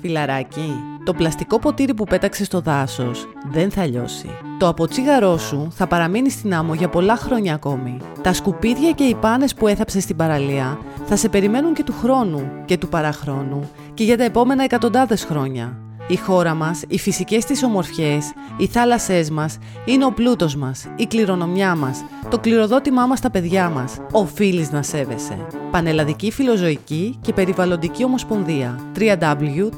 Φιλαράκι, το πλαστικό ποτήρι που πέταξε στο δάσος δεν θα λιώσει. Το αποτσίγαρό σου θα παραμείνει στην άμμο για πολλά χρόνια ακόμη. Τα σκουπίδια και οι πάνες που έθαψες στην παραλία θα σε περιμένουν και του χρόνου και του παραχρόνου και για τα επόμενα εκατοντάδες χρόνια. Η χώρα μας, οι φυσικές της ομορφιές, οι θάλασσές μας είναι ο πλούτος μας, η κληρονομιά μας, το κληροδότημά μας στα παιδιά μας. Οφείλεις να σέβεσαι. Πανελλαδική Φιλοζωική και Περιβαλλοντική Ομοσπονδία www.pfpo.gr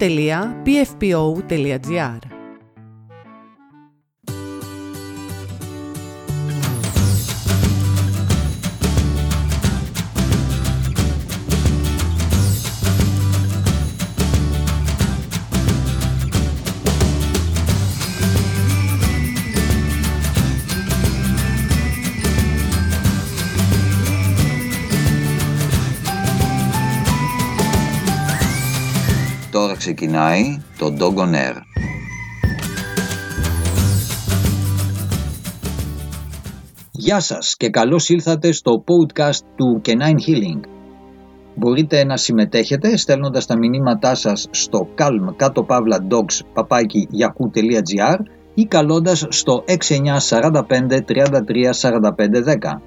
ξεκινάει το Dog on Air. Γεια σας και καλώς ήλθατε στο podcast του Canine Healing. Μπορείτε να συμμετέχετε στέλνοντας τα μηνύματά σας στο calm κάτω παύλα dogs παπάκι yahoo.gr ή καλώντας στο 6945 33 45 10.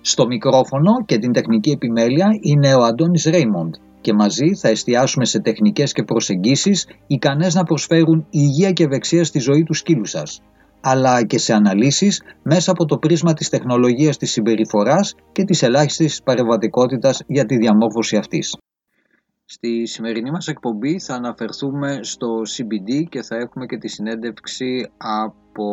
Στο μικρόφωνο και την τεχνική επιμέλεια είναι ο Αντώνης Ρέιμοντ και μαζί θα εστιάσουμε σε τεχνικές και προσεγγίσεις ικανές να προσφέρουν υγεία και ευεξία στη ζωή του σκύλου σας, αλλά και σε αναλύσεις μέσα από το πρίσμα της τεχνολογίας της συμπεριφοράς και της ελάχιστης παρεμβατικότητας για τη διαμόρφωση αυτής. Στη σημερινή μας εκπομπή θα αναφερθούμε στο CBD και θα έχουμε και τη συνέντευξη από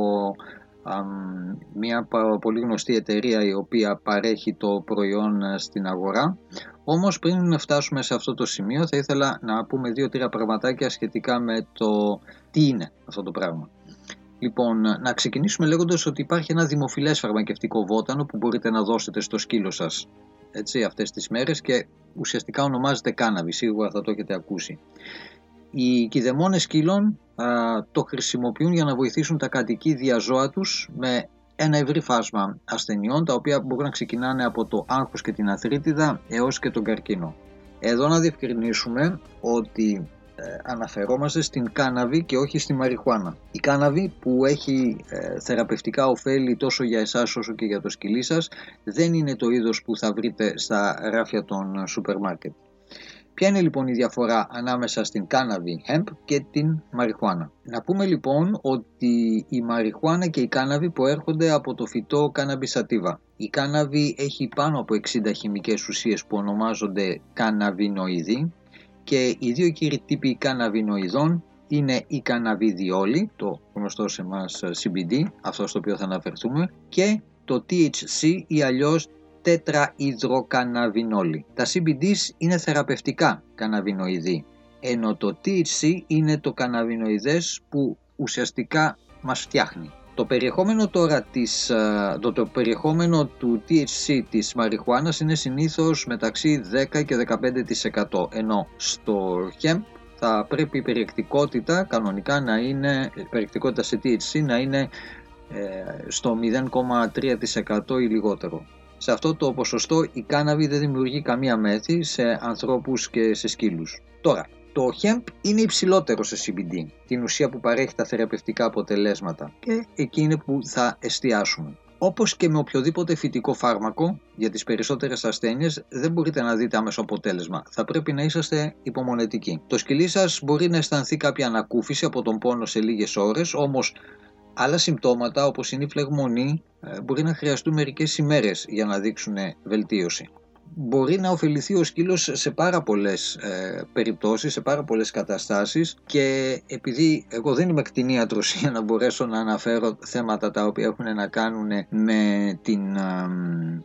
μια πολύ γνωστή εταιρεία η οποία παρέχει το προϊόν στην αγορά. Όμως πριν φτάσουμε σε αυτό το σημείο θα ήθελα να πούμε δύο-τρία πραγματάκια σχετικά με το τι είναι αυτό το πράγμα. Λοιπόν, να ξεκινήσουμε λέγοντας ότι υπάρχει ένα δημοφιλές φαρμακευτικό βότανο που μπορείτε να δώσετε στο σκύλο σας έτσι, αυτές τις μέρες και ουσιαστικά ονομάζεται κάναβη, σίγουρα θα το έχετε ακούσει. Οι κηδεμόνες σκύλων α, το χρησιμοποιούν για να βοηθήσουν τα κατοικίδια ζώα τους με ένα ευρύ φάσμα ασθενειών τα οποία μπορούν να ξεκινάνε από το άγχος και την αθρίτιδα έως και τον καρκίνο. Εδώ να διευκρινίσουμε ότι ε, αναφερόμαστε στην κάναβη και όχι στη μαριχουάνα. Η κάναβη που έχει ε, θεραπευτικά ωφέλη τόσο για εσάς όσο και για το σκυλί σας δεν είναι το είδος που θα βρείτε στα ράφια των σούπερ μάρκετ. Ποια είναι λοιπόν η διαφορά ανάμεσα στην κάναβη hemp και την μαριχουάνα; Να πούμε λοιπόν ότι η μαριχουάνα και η κάναβη προέρχονται από το φυτό Cannabis sativa. Η κάναβη έχει πάνω από 60 χημικές ουσίες που ονομάζονται καναβινοειδή και οι δύο κύριοι τύποι καναβινοειδών είναι η καναβιδιόλη, το γνωστό σε εμάς CBD, αυτό στο οποίο θα αναφερθούμε, και το THC ή αλλιώς τετραϊδροκαναβινόλη. Τα CBDs είναι θεραπευτικά καναβινοειδή, ενώ το THC είναι το καναβινοειδές που ουσιαστικά μας φτιάχνει. Το περιεχόμενο τώρα της, το, το περιεχόμενο του THC της μαριχουάνας είναι συνήθως μεταξύ 10 και 15% ενώ στο hemp θα πρέπει η περιεκτικότητα κανονικά να είναι, η περιεκτικότητα σε THC να είναι ε, στο 0,3% ή λιγότερο. Σε αυτό το ποσοστό η κάναβη δεν δημιουργεί καμία μέθη σε ανθρώπους και σε σκύλους. Τώρα, το hemp είναι υψηλότερο σε CBD, την ουσία που παρέχει τα θεραπευτικά αποτελέσματα και εκεί είναι που θα εστιάσουμε. Όπως και με οποιοδήποτε φυτικό φάρμακο, για τις περισσότερες ασθένειες δεν μπορείτε να δείτε άμεσο αποτέλεσμα. Θα πρέπει να είσαστε υπομονετικοί. Το σκυλί σας μπορεί να αισθανθεί κάποια ανακούφιση από τον πόνο σε λίγες ώρες, όμως Άλλα συμπτώματα όπως είναι η φλεγμονή ε, μπορεί να χρειαστούν μερικές ημέρες για να δείξουν βελτίωση. Μπορεί να ωφεληθεί ο σκύλος σε πάρα πολλές ε, περιπτώσεις, σε πάρα πολλές καταστάσεις και επειδή εγώ δεν είμαι κτηνίατρος για να μπορέσω να αναφέρω θέματα τα οποία έχουν να κάνουν με την ε,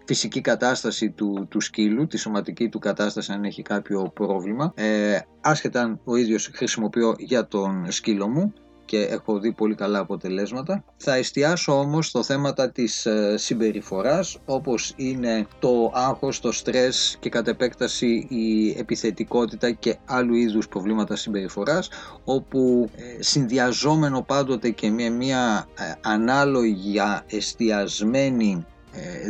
φυσική κατάσταση του, του σκύλου, τη σωματική του κατάσταση αν έχει κάποιο πρόβλημα, ε, άσχετα αν ο ίδιος χρησιμοποιώ για τον σκύλο μου, και έχω δει πολύ καλά αποτελέσματα. Θα εστιάσω όμως στο θέματα της ε, συμπεριφοράς όπως είναι το άγχος, το στρες και κατ' επέκταση η επιθετικότητα και άλλου είδους προβλήματα συμπεριφοράς όπου ε, συνδυαζόμενο πάντοτε και με μια ε, ανάλογη εστιασμένη ε,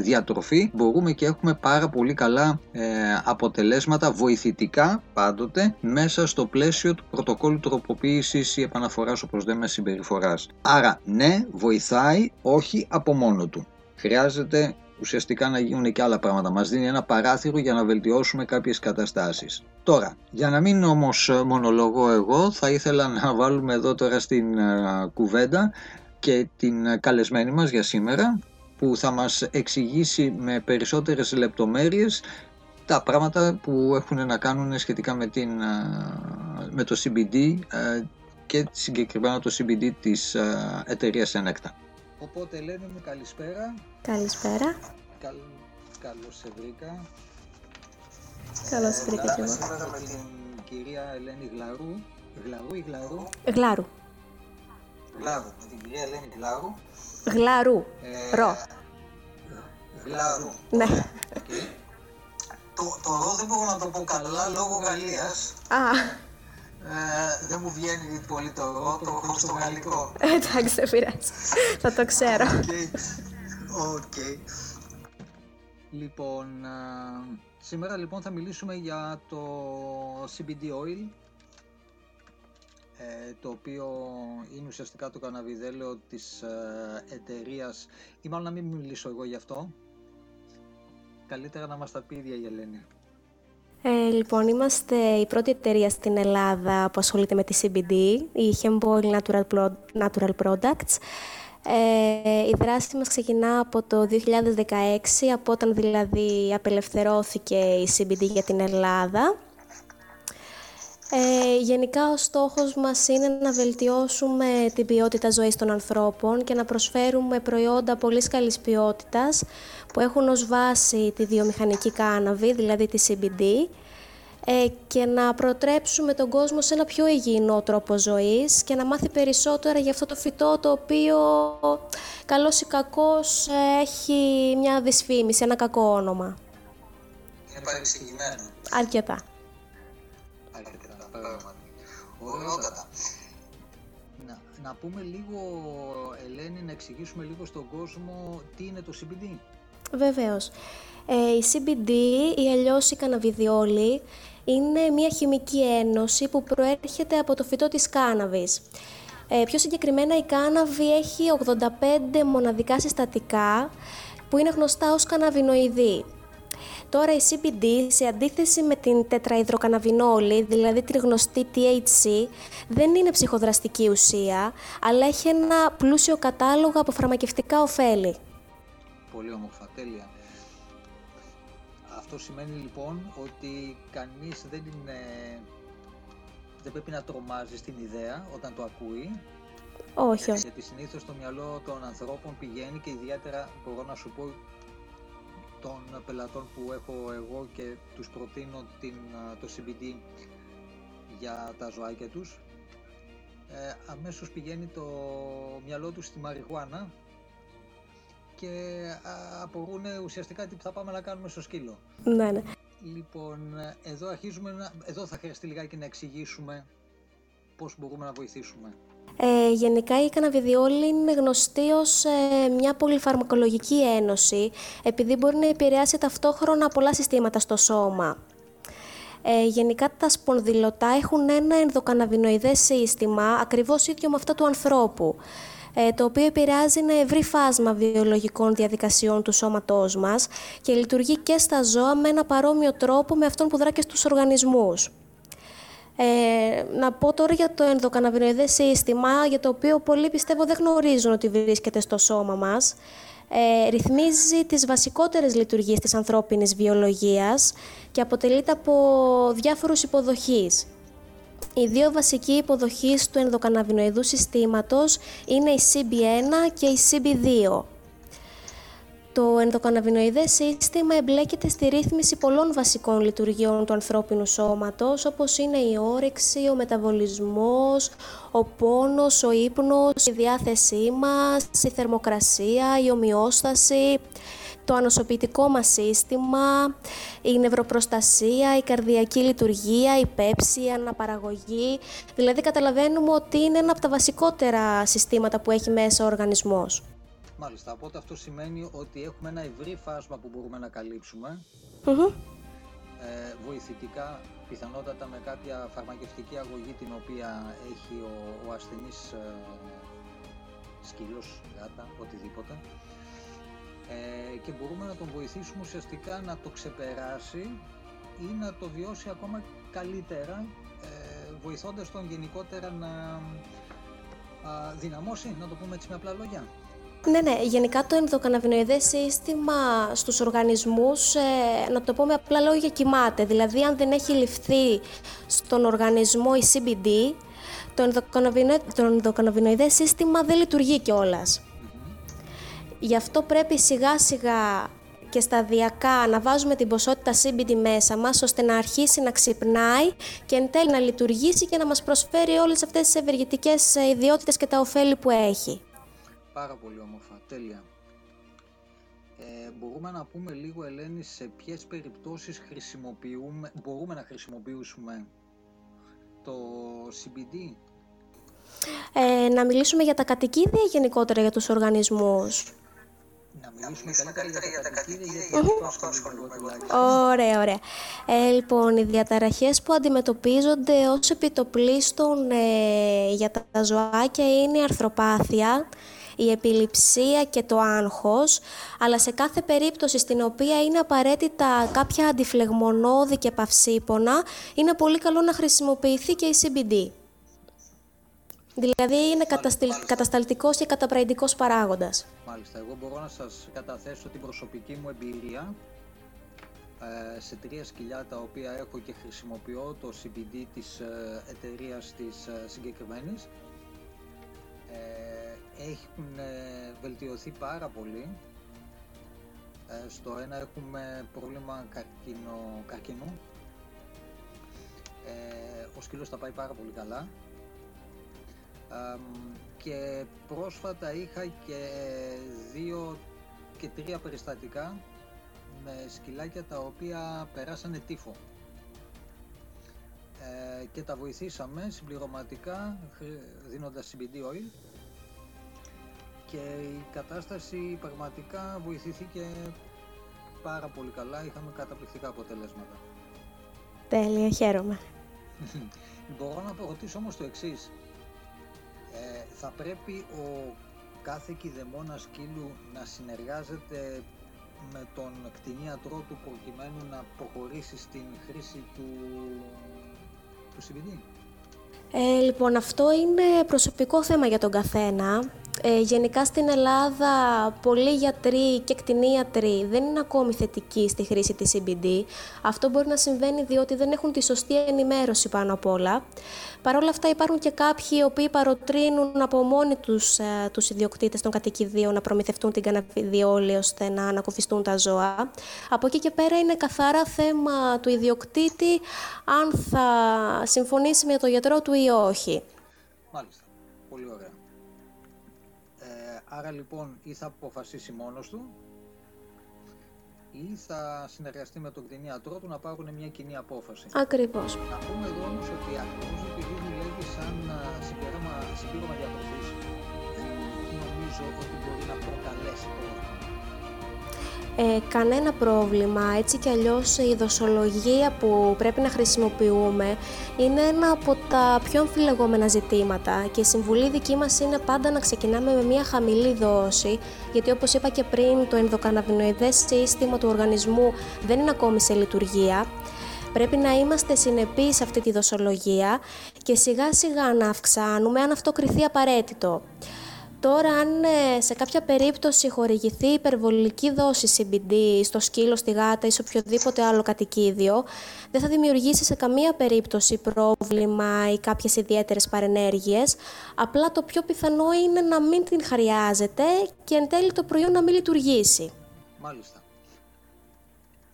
διατροφή μπορούμε και έχουμε πάρα πολύ καλά ε, αποτελέσματα βοηθητικά πάντοτε μέσα στο πλαίσιο του πρωτοκόλλου τροποποίησης ή επαναφοράς όπως λέμε συμπεριφοράς. Άρα ναι βοηθάει όχι από μόνο του. Χρειάζεται ουσιαστικά να γίνουν και άλλα πράγματα. Μας δίνει ένα παράθυρο για να βελτιώσουμε κάποιες καταστάσεις. Τώρα, για να μην όμως μονολογώ εγώ, θα ήθελα να βάλουμε εδώ τώρα στην κουβέντα και την καλεσμένη μας για σήμερα, που θα μας εξηγήσει με περισσότερες λεπτομέρειες τα πράγματα που έχουν να κάνουν σχετικά με, την, με το CBD και συγκεκριμένα το CBD της εταιρείας Enecta. Οπότε Ελένη μου καλησπέρα. Καλησπέρα. Καλ, καλώς σε βρήκα. Καλώς σε βρήκα και εγώ. Σήμερα με την κυρία Ελένη Γλαρού. Γλαρού ή Γλαρού; Γλάρου. Γλάρου. Με την κυρία Ελένη Γλάρου. Γλαρού. Ε, ρο. Γλάρου. Ναι. Okay. Το, το ρο δεν μπορώ να το πω καλά λόγω Γαλλίας. Α. Ε, δεν μου βγαίνει πολύ το ρο, το έχω στο γαλλικό. Εντάξει, δεν πειράζει. Θα το ξέρω. Οκ. Λοιπόν, σήμερα λοιπόν θα μιλήσουμε για το CBD oil ε, το οποίο είναι ουσιαστικά το καναβιδέλαιο της ε, εταιρείας ή μάλλον να μην μιλήσω εγώ γι' αυτό καλύτερα να μας τα πει η ίδια η Ελένη ε, λοιπόν, είμαστε η πρώτη εταιρεία στην Ελλάδα που ασχολείται με τη CBD, η Hemboil Natural, Natural Products. Ε, η δράση μας ξεκινά από το 2016, από όταν δηλαδή απελευθερώθηκε η CBD για την Ελλάδα. Ε, γενικά ο στόχος μας είναι να βελτιώσουμε την ποιότητα ζωής των ανθρώπων και να προσφέρουμε προϊόντα πολύ καλής ποιότητας που έχουν ως βάση τη βιομηχανική κάναβη, δηλαδή τη CBD, ε, και να προτρέψουμε τον κόσμο σε ένα πιο υγιεινό τρόπο ζωής και να μάθει περισσότερα για αυτό το φυτό το οποίο καλός ή κακός έχει μια δυσφήμιση, ένα κακό όνομα. Είναι παρεξηγημένο. Αρκετά. Αρκετά, πράγματι. Ωραιότατα. Να, να πούμε λίγο, Ελένη, να εξηγήσουμε λίγο στον κόσμο τι είναι το CBD. Βεβαίως. Ε, η CBD ή αλλιώς η καναβιδιόλη είναι μια χημική ένωση που προέρχεται από το φυτό της κάναβης. Ε, πιο συγκεκριμένα η κάναβη έχει 85 μοναδικά συστατικά που είναι γνωστά ως καναβινοειδή. Τώρα η CBD σε αντίθεση με την τετραϊδροκαναβινόλη, δηλαδή τη γνωστή THC, δεν είναι ψυχοδραστική ουσία, αλλά έχει ένα πλούσιο κατάλογο από φαρμακευτικά ωφέλη. Πολύ όμορφα, τέλεια. Αυτό σημαίνει λοιπόν ότι κανείς δεν είναι... Δεν πρέπει να τρομάζει στην ιδέα όταν το ακούει. Όχι, όχι. Γιατί συνήθως το μυαλό των ανθρώπων πηγαίνει και ιδιαίτερα μπορώ να σου πω των πελατών που έχω εγώ και τους προτείνω την, το CBD για τα ζωάκια τους ε, αμέσως πηγαίνει το μυαλό τους στη μαριχουάνα και απορούν ουσιαστικά τι θα πάμε να κάνουμε στο σκύλο. Ναι, ναι. Λοιπόν, εδώ, αρχίζουμε να, εδώ θα χρειαστεί λιγάκι να εξηγήσουμε πώς μπορούμε να βοηθήσουμε. Ε, γενικά η καναβιδιόλη είναι γνωστή ως ε, μια πολυφαρμακολογική ένωση επειδή μπορεί να επηρεάσει ταυτόχρονα πολλά συστήματα στο σώμα. Ε, γενικά τα σπονδυλωτά έχουν ένα ενδοκαναβινοειδές σύστημα ακριβώς ίδιο με αυτό του ανθρώπου. Ε, το οποίο επηρεάζει ένα ευρύ φάσμα βιολογικών διαδικασιών του σώματός μας και λειτουργεί και στα ζώα με ένα παρόμοιο τρόπο με αυτόν που δρά και στους οργανισμούς. Ε, να πω τώρα για το ενδοκαναβινοειδές σύστημα, για το οποίο πολλοί πιστεύω δεν γνωρίζουν ότι βρίσκεται στο σώμα μας. Ε, ρυθμίζει τις βασικότερες λειτουργίες της ανθρώπινης βιολογίας και αποτελείται από διάφορους υποδοχείς. Οι δύο βασικοί υποδοχείς του ενδοκαναβινοειδού συστήματος είναι η CB1 και η CB2. Το ενδοκαναβινοειδές σύστημα εμπλέκεται στη ρύθμιση πολλών βασικών λειτουργιών του ανθρώπινου σώματος, όπως είναι η όρεξη, ο μεταβολισμός, ο πόνος, ο ύπνος, η διάθεσή μας, η θερμοκρασία, η ομοιόσταση, το ανοσοποιητικό μας σύστημα, η νευροπροστασία, η καρδιακή λειτουργία, η πέψη, η αναπαραγωγή. Δηλαδή καταλαβαίνουμε ότι είναι ένα από τα βασικότερα συστήματα που έχει μέσα ο οργανισμός. Μάλιστα, οπότε αυτό σημαίνει ότι έχουμε ένα ευρύ φάσμα που μπορούμε να καλύψουμε. Ε, βοηθητικά, πιθανότατα με κάποια φαρμακευτική αγωγή την οποία έχει ο, ο ασθενής ε, σκύλος, γάτα, οτιδήποτε. Ε, και μπορούμε να τον βοηθήσουμε ουσιαστικά να το ξεπεράσει ή να το βιώσει ακόμα καλύτερα, ε, βοηθώντας τον γενικότερα να δυναμώσει, να το πούμε έτσι με απλά λόγια. Ναι, ναι. Γενικά το ενδοκαναβινοειδές σύστημα στους οργανισμούς, ε, να το πούμε απλά λόγια, κοιμάται. Δηλαδή, αν δεν έχει ληφθεί στον οργανισμό η CBD, το, ενδοκαναβινο... το ενδοκαναβινοειδές σύστημα δεν λειτουργεί κιόλας. Γι' αυτό πρέπει σιγά σιγά και σταδιακά να βάζουμε την ποσότητα CBD μέσα μας ώστε να αρχίσει να ξυπνάει και εν τέλει να λειτουργήσει και να μας προσφέρει όλες αυτές τις ευεργετικές ιδιότητες και τα ωφέλη που έχει. Πάρα πολύ όμορφα, τέλεια. Ε, μπορούμε να πούμε λίγο, Ελένη, σε ποιες περιπτώσεις χρησιμοποιούμε, μπορούμε να χρησιμοποιήσουμε το CBD. Ε, να μιλήσουμε για τα κατοικίδια ή γενικότερα για τους οργανισμούς. Να μιλήσουμε καλύτερα για τα κατοικίδια, γιατί αυτό Ωραία, ωραία. Ε, λοιπόν, οι διαταραχές που αντιμετωπίζονται ως επιτοπλίστων ε, για τα ζωάκια είναι η αρθροπάθεια, η επιληψία και το άγχος, αλλά σε κάθε περίπτωση στην οποία είναι απαραίτητα κάποια αντιφλεγμονώδη και παυσίπονα, είναι πολύ καλό να χρησιμοποιηθεί και η CBD. Δηλαδή είναι κατασταλτικός και καταπραϊντικός παράγοντας. Μάλιστα, εγώ μπορώ να σας καταθέσω την προσωπική μου εμπειρία ε, σε τρία σκυλιά τα οποία έχω και χρησιμοποιώ το CBD της ε, εταιρείας της ε, συγκεκριμένης έχουν ε, βελτιωθεί πάρα πολύ. Ε, στο ένα έχουμε πρόβλημα καρκίνο, καρκίνου. Ε, ο σκύλος θα πάει πάρα πολύ καλά. και πρόσφατα είχα και δύο και τρία περιστατικά με σκυλάκια τα οποία περάσανε τύφο. και τα βοηθήσαμε συμπληρωματικά δίνοντας CBD oil και η κατάσταση πραγματικά βοηθήθηκε πάρα πολύ καλά, είχαμε καταπληκτικά αποτελέσματα. Τέλεια, χαίρομαι. Μπορώ να ρωτήσω όμως το εξής. Ε, θα πρέπει ο κάθε κηδεμόνα σκύλου να συνεργάζεται με τον κτηνίατρό του προκειμένου να προχωρήσει στην χρήση του, του CBD. Ε, λοιπόν, αυτό είναι προσωπικό θέμα για τον καθένα. Ε, γενικά στην Ελλάδα πολλοί γιατροί και κτηνίατροι δεν είναι ακόμη θετικοί στη χρήση της CBD. Αυτό μπορεί να συμβαίνει διότι δεν έχουν τη σωστή ενημέρωση πάνω απ' όλα. Παρ' όλα αυτά υπάρχουν και κάποιοι οι οποίοι παροτρύνουν από μόνοι τους ε, τους ιδιοκτήτες των κατοικιδίων να προμηθευτούν την καναβιδιόλη ώστε να ανακουφιστούν τα ζώα. Από εκεί και πέρα είναι καθαρά θέμα του ιδιοκτήτη αν θα συμφωνήσει με τον γιατρό του ή όχι. Μάλιστα. Πολύ ωραία. Άρα λοιπόν ή θα αποφασίσει μόνος του ή θα συνεργαστεί με τον κτηνίατρό του να πάρουν μια κοινή απόφαση. Ακριβώς. Να πούμε εδώ όμως ότι ακριβώς επειδή δουλεύει σαν συμπλήρωμα, συμπλήρωμα διατροφής δεν νομίζω ότι μπορεί να προκαλέσει πρόβλημα ε, κανένα πρόβλημα. Έτσι κι αλλιώς η δοσολογία που πρέπει να χρησιμοποιούμε είναι ένα από τα πιο αμφιλεγόμενα ζητήματα και η συμβουλή δική μας είναι πάντα να ξεκινάμε με μια χαμηλή δόση γιατί όπως είπα και πριν το ενδοκαναβινοειδές σύστημα του οργανισμού δεν είναι ακόμη σε λειτουργία. Πρέπει να είμαστε συνεπείς σε αυτή τη δοσολογία και σιγά σιγά να αυξάνουμε αν αυτό κριθεί απαραίτητο. Τώρα, αν ε, σε κάποια περίπτωση χορηγηθεί υπερβολική δόση CBD στο σκύλο, στη γάτα ή σε οποιοδήποτε άλλο κατοικίδιο, δεν θα δημιουργήσει σε καμία περίπτωση πρόβλημα ή κάποιες ιδιαίτερες παρενέργειες. Απλά το πιο πιθανό είναι να μην την χρειάζεται και εν τέλει το προϊόν να μην λειτουργήσει. Μάλιστα.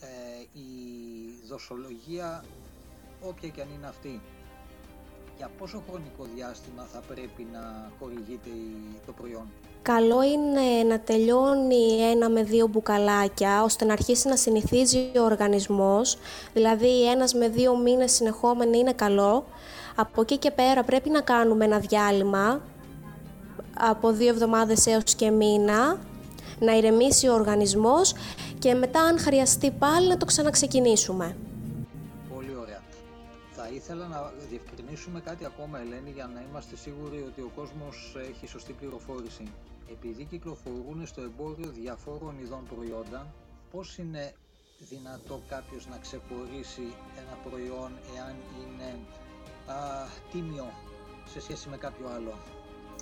Ε, η δοσολογία, όποια και αν είναι αυτή, για πόσο χρονικό διάστημα θα πρέπει να χορηγείται το προϊόν; Καλό είναι να τελειώνει ένα με δύο μπουκαλάκια ώστε να αρχίσει να συνηθίζει ο οργανισμός, δηλαδή ένας με δύο μήνες συνεχόμενοι είναι καλό. Από εκεί και πέρα πρέπει να κάνουμε ένα διάλειμμα από δύο εβδομάδες έως και μήνα να ηρεμήσει ο οργανισμός και μετά αν χρειαστεί πάλι να το ξαναξεκινήσουμε. Πολύ ωραία. Θα ήθελα να διευκρινίσουμε κάτι ακόμα Ελένη για να είμαστε σίγουροι ότι ο κόσμος έχει σωστή πληροφόρηση. Επειδή κυκλοφορούν στο εμπόριο διαφόρων ειδών προϊόντα, πώς είναι δυνατό κάποιος να ξεχωρίσει ένα προϊόν εάν είναι α, τίμιο σε σχέση με κάποιο άλλο;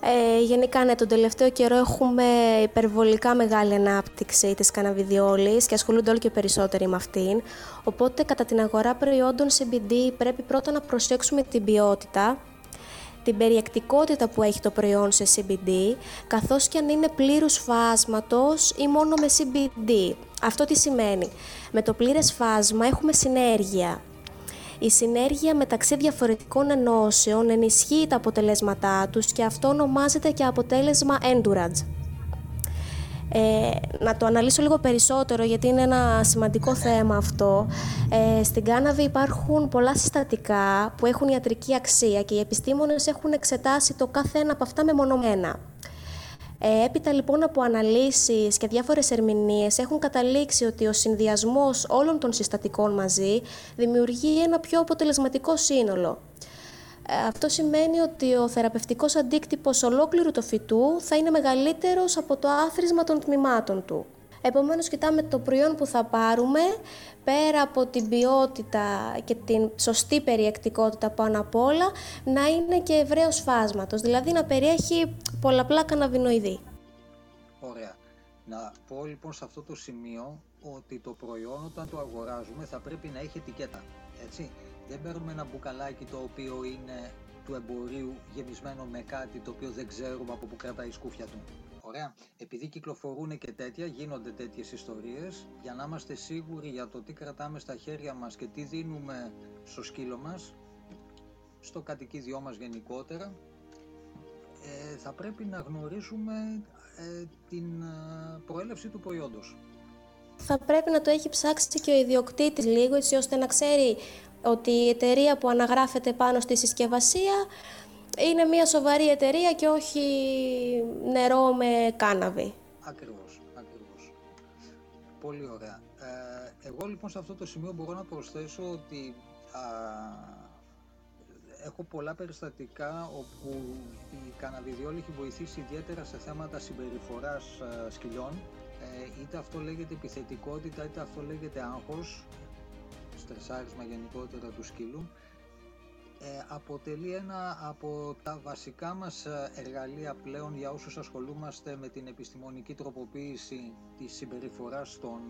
Ε, γενικά, ναι, τον τελευταίο καιρό έχουμε υπερβολικά μεγάλη ανάπτυξη της καναβιδιόλης και ασχολούνται όλο και περισσότεροι με αυτήν. Οπότε, κατά την αγορά προϊόντων CBD πρέπει πρώτα να προσέξουμε την ποιότητα, την περιεκτικότητα που έχει το προϊόν σε CBD, καθώς και αν είναι πλήρους φάσματος ή μόνο με CBD. Αυτό τι σημαίνει; Με το πλήρες φάσμα έχουμε συνέργεια. Η συνέργεια μεταξύ διαφορετικών ενώσεων ενισχύει τα αποτελέσματά τους και αυτό ονομάζεται και αποτέλεσμα endurance. Ε, να το αναλύσω λίγο περισσότερο γιατί είναι ένα σημαντικό θέμα αυτό. Ε, στην κάναβη υπάρχουν πολλά συστατικά που έχουν ιατρική αξία και οι επιστήμονες έχουν εξετάσει το κάθε ένα από αυτά μεμονωμένα. Ε, έπειτα λοιπόν από αναλύσεις και διάφορες ερμηνείες έχουν καταλήξει ότι ο συνδυασμός όλων των συστατικών μαζί δημιουργεί ένα πιο αποτελεσματικό σύνολο. Ε, αυτό σημαίνει ότι ο θεραπευτικός αντίκτυπος ολόκληρου του φυτού θα είναι μεγαλύτερος από το άθροισμα των τμήματων του. Επομένως, κοιτάμε το προϊόν που θα πάρουμε, πέρα από την ποιότητα και την σωστή περιεκτικότητα πάνω απ' όλα, να είναι και ευρέως φάσματος, δηλαδή να περιέχει πολλαπλά καναβινοειδή. Ωραία. Να πω λοιπόν σε αυτό το σημείο ότι το προϊόν όταν το αγοράζουμε θα πρέπει να έχει ετικέτα, έτσι. Δεν παίρνουμε ένα μπουκαλάκι το οποίο είναι του εμπορίου γεμισμένο με κάτι το οποίο δεν ξέρουμε από πού κρατάει η σκούφια του. Ωραία. Επειδή κυκλοφορούν και τέτοια, γίνονται τέτοιες ιστορίες, για να είμαστε σίγουροι για το τι κρατάμε στα χέρια μας και τι δίνουμε στο σκύλο μας, στο κατοικίδιό μας γενικότερα, ε, θα πρέπει να γνωρίζουμε ε, την ε, προέλευση του προϊόντος. Θα πρέπει να το έχει ψάξει και ο ιδιοκτήτης λίγο, έτσι ώστε να ξέρει ότι η εταιρεία που αναγράφεται πάνω στη συσκευασία είναι μια σοβαρή εταιρεία και όχι νερό με κάναβη. Ακριβώς, ακριβώς. Πολύ ωραία. Ε, εγώ λοιπόν σε αυτό το σημείο μπορώ να προσθέσω ότι α, έχω πολλά περιστατικά όπου η καναβιδιόλη έχει βοηθήσει ιδιαίτερα σε θέματα συμπεριφοράς σκυλιών ε, είτε αυτό λέγεται επιθετικότητα είτε αυτό λέγεται άγχος στρεσάρισμα γενικότερα του σκύλου ε, αποτελεί ένα από τα βασικά μας ε, εργαλεία πλέον για όσους ασχολούμαστε με την επιστημονική τροποποίηση της συμπεριφοράς των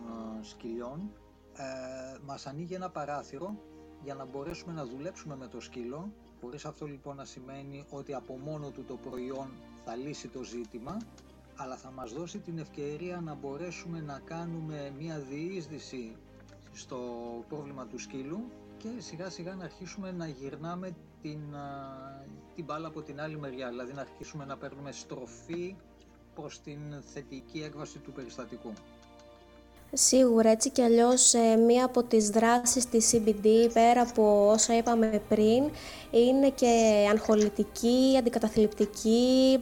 ε, σκυλιών. Ε, μας ανοίγει ένα παράθυρο για να μπορέσουμε να δουλέψουμε με το σκύλο, χωρίς αυτό λοιπόν να σημαίνει ότι από μόνο του το προϊόν θα λύσει το ζήτημα, αλλά θα μας δώσει την ευκαιρία να μπορέσουμε να κάνουμε μια διείσδυση στο πρόβλημα του σκύλου και σιγά σιγά να αρχίσουμε να γυρνάμε την, την μπάλα από την άλλη μεριά, δηλαδή να αρχίσουμε να παίρνουμε στροφή προς την θετική έκβαση του περιστατικού. Σίγουρα έτσι κι αλλιώς ε, μία από τις δράσεις της CBD πέρα από όσα είπαμε πριν είναι και αγχολητική, αντικαταθλιπτική,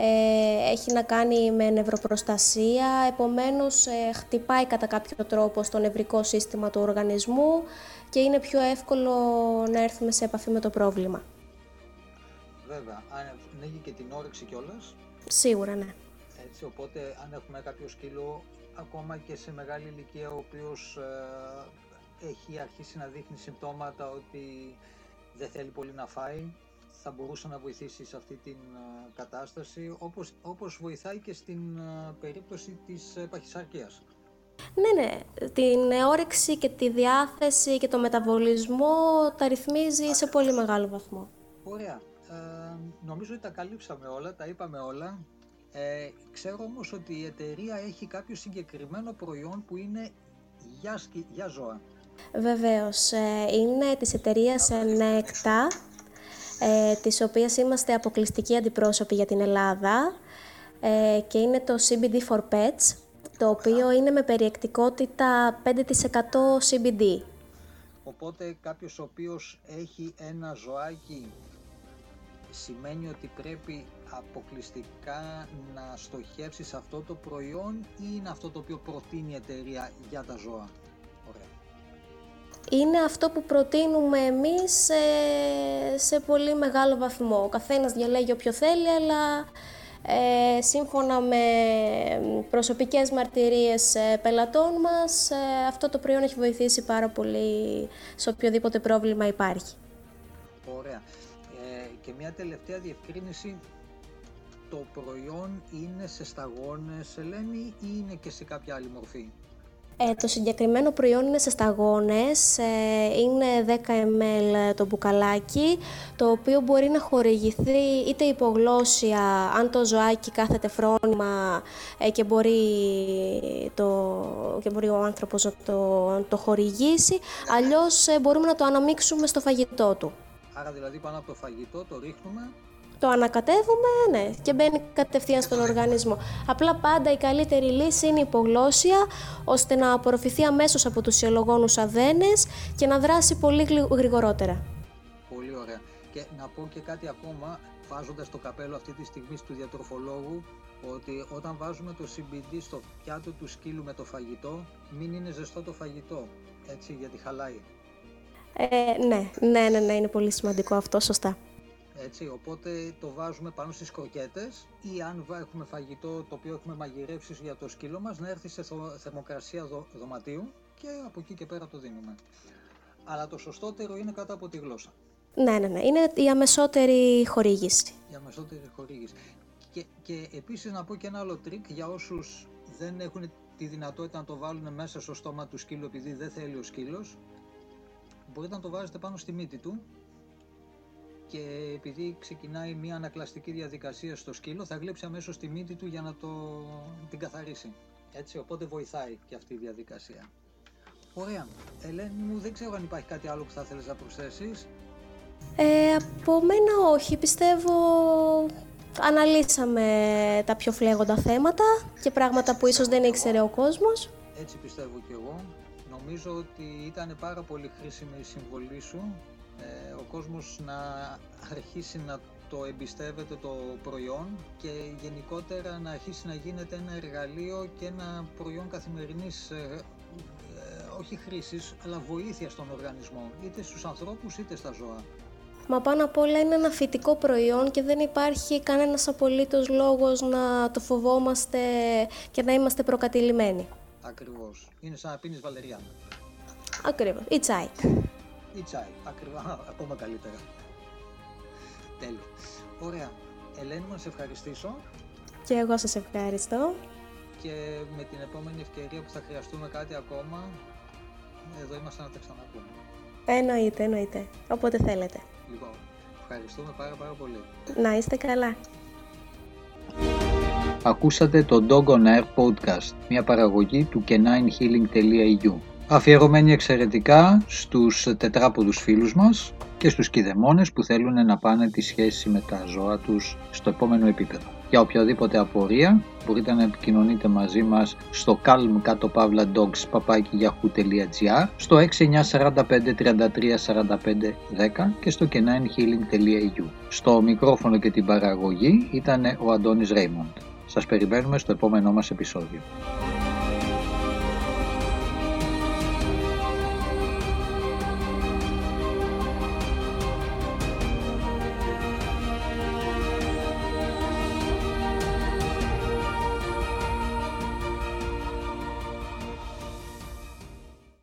ε, έχει να κάνει με νευροπροστασία, επομένως ε, χτυπάει κατά κάποιο τρόπο στο νευρικό σύστημα του οργανισμού και είναι πιο εύκολο να έρθουμε σε επαφή με το πρόβλημα. Βέβαια, ανοίγει και την όρεξη κιόλας. Σίγουρα, ναι. Έτσι, οπότε αν έχουμε κάποιο σκύλο, ακόμα και σε μεγάλη ηλικία, ο οποίος ε, έχει αρχίσει να δείχνει συμπτώματα ότι δεν θέλει πολύ να φάει, θα μπορούσε να βοηθήσει σε αυτή την ε, κατάσταση, όπως, όπως βοηθάει και στην ε, περίπτωση της παχυσαρκίας. Ναι, ναι. Την όρεξη και τη διάθεση και το μεταβολισμό τα ρυθμίζει σε πολύ μεγάλο βαθμό. Ωραία. Ε, νομίζω ότι τα καλύψαμε όλα, τα είπαμε όλα. Ε, ξέρω όμως ότι η εταιρεία έχει κάποιο συγκεκριμένο προϊόν που είναι για, για ζώα. Βεβαίως. Ε, είναι της εταιρείας Necta, ε, της οποίας είμαστε αποκλειστικοί αντιπρόσωποι για την Ελλάδα ε, και είναι το CBD for Pets το οποίο είναι με περιεκτικότητα 5% CBD. Οπότε κάποιος ο οποίος έχει ένα ζωάκι σημαίνει ότι πρέπει αποκλειστικά να στοχεύσει σε αυτό το προϊόν ή είναι αυτό το οποίο προτείνει η εταιρεία για τα ζώα; Ωραία. Είναι αυτό που προτείνουμε εμείς σε, σε πολύ μεγάλο βαθμό. Ο καθένας διαλέγει όποιο θέλει, αλλά ε, σύμφωνα με προσωπικές μαρτυρίες ε, πελατών μας, ε, αυτό το προϊόν έχει βοηθήσει πάρα πολύ σε οποιοδήποτε πρόβλημα υπάρχει. Ωραία. Ε, και μια τελευταία διευκρίνηση. Το προϊόν είναι σε σταγόνες, Ελένη, ή είναι και σε κάποια άλλη μορφή; Ε, το συγκεκριμένο προϊόν είναι σε σταγόνες, ε, είναι 10 ml το μπουκαλάκι, το οποίο μπορεί να χορηγηθεί είτε υπογλώσσια, αν το ζωάκι κάθεται φρόνημα ε, και, μπορεί το, και μπορεί ο άνθρωπος να το, το χορηγήσει, αλλιώς ε, μπορούμε να το αναμίξουμε στο φαγητό του. Άρα δηλαδή πάνω από το φαγητό το ρίχνουμε το ανακατεύουμε ναι, και μπαίνει κατευθείαν στον οργανισμό. Απλά πάντα η καλύτερη λύση είναι η υπογλώσια, ώστε να απορροφηθεί αμέσως από τους ιολογόνους αδένες και να δράσει πολύ γρηγορότερα. Πολύ ωραία. Και να πω και κάτι ακόμα, βάζοντας το καπέλο αυτή τη στιγμή του διατροφολόγου, ότι όταν βάζουμε το CBD στο πιάτο του σκύλου με το φαγητό, μην είναι ζεστό το φαγητό, έτσι, γιατί χαλάει. Ε, ναι, ναι, ναι, ναι, είναι πολύ σημαντικό αυτό, σωστά. Έτσι, οπότε το βάζουμε πάνω στις κροκέτες ή αν έχουμε φαγητό το οποίο έχουμε μαγειρεύσει για το σκύλο μας να έρθει σε θερμοκρασία δω, δωματίου και από εκεί και πέρα το δίνουμε. Αλλά το σωστότερο είναι κάτω από τη γλώσσα. Ναι, ναι, ναι. Είναι η αμεσότερη χορήγηση. Η αμεσότερη χορήγηση. Και, και επίσης να πω και ένα άλλο τρικ για όσους δεν έχουν τη δυνατότητα να το βάλουν μέσα στο στόμα του σκύλου επειδή δεν θέλει ο σκύλος. Μπορείτε να το βάζετε πάνω στη μύτη του και επειδή ξεκινάει μια ανακλαστική διαδικασία στο σκύλο θα γλύψει αμέσως τη μύτη του για να το, την καθαρίσει. Έτσι, οπότε βοηθάει και αυτή η διαδικασία. Ωραία. Ελένη μου, δεν ξέρω αν υπάρχει κάτι άλλο που θα θέλεις να προσθέσεις. Ε, από μένα όχι. Πιστεύω αναλύσαμε τα πιο φλέγοντα θέματα και πράγματα που ίσως δεν ήξερε ο κόσμος. Έτσι πιστεύω και εγώ. Νομίζω ότι ήταν πάρα πολύ χρήσιμη η συμβολή σου ε, ο κόσμος να αρχίσει να το εμπιστεύεται το προϊόν και γενικότερα να αρχίσει να γίνεται ένα εργαλείο και ένα προϊόν καθημερινής ε, ε, όχι χρήσης αλλά βοήθειας στον οργανισμό είτε στους ανθρώπους είτε στα ζώα. Μα πάνω απ' όλα είναι ένα φυτικό προϊόν και δεν υπάρχει κανένας απολύτως λόγος να το φοβόμαστε και να είμαστε προκατηλημένοι. Ακριβώς. Είναι σαν να πίνεις βαλεριάνα. Ακριβώς. Ή τσάι ή τσάι. Ακριβά, ακόμα καλύτερα. Τέλειο. Ωραία. Ελένη μου, να σε ευχαριστήσω. Και εγώ σας ευχαριστώ. Και με την επόμενη ευκαιρία που θα χρειαστούμε κάτι ακόμα, εδώ είμαστε να τα ξαναπούμε. Εννοείται, εννοείται. Όποτε θέλετε. Λοιπόν, ευχαριστούμε πάρα πάρα πολύ. Να είστε καλά. Ακούσατε το Dog on Air Podcast, μια παραγωγή του caninehealing.eu αφιερωμένη εξαιρετικά στους τετράποδους φίλους μας και στους κηδεμόνες που θέλουν να πάνε τη σχέση με τα ζώα τους στο επόμενο επίπεδο. Για οποιαδήποτε απορία μπορείτε να επικοινωνείτε μαζί μας στο calm κάτω παύλα dogs στο 6945 33 45 10 και στο caninehealing.eu. Στο μικρόφωνο και την παραγωγή ήταν ο Αντώνης Ρέιμοντ. Σας περιμένουμε στο επόμενό μας επεισόδιο.